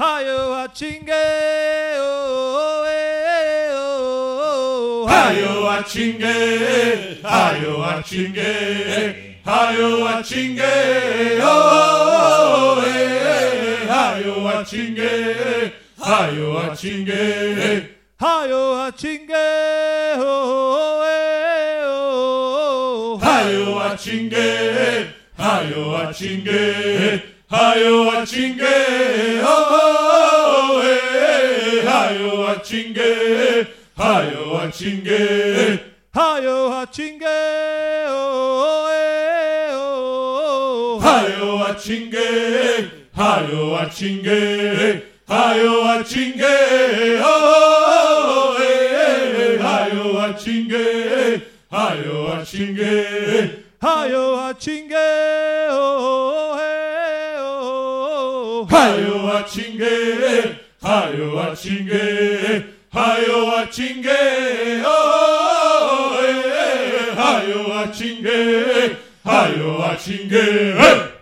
Hayo achinge, oh, eh, oh, Hayo achinge, hayo achinge, hayo achinge, oh, eh, hayo achinge, hayo achinge, Hayo achinge, oh, eh, oh, hayo achinge, hayo achinge, hayo achinge, oh, 하친게 하여 하친게 하여 하친게 하여 하친게 하여 하친게 하여 하친게 하여 하친게 하여 하친게 하여 하친게 하여 하친게 hayo achinge, hayo achinge, oh, eh, hayo achinge, hayo achinge, hey!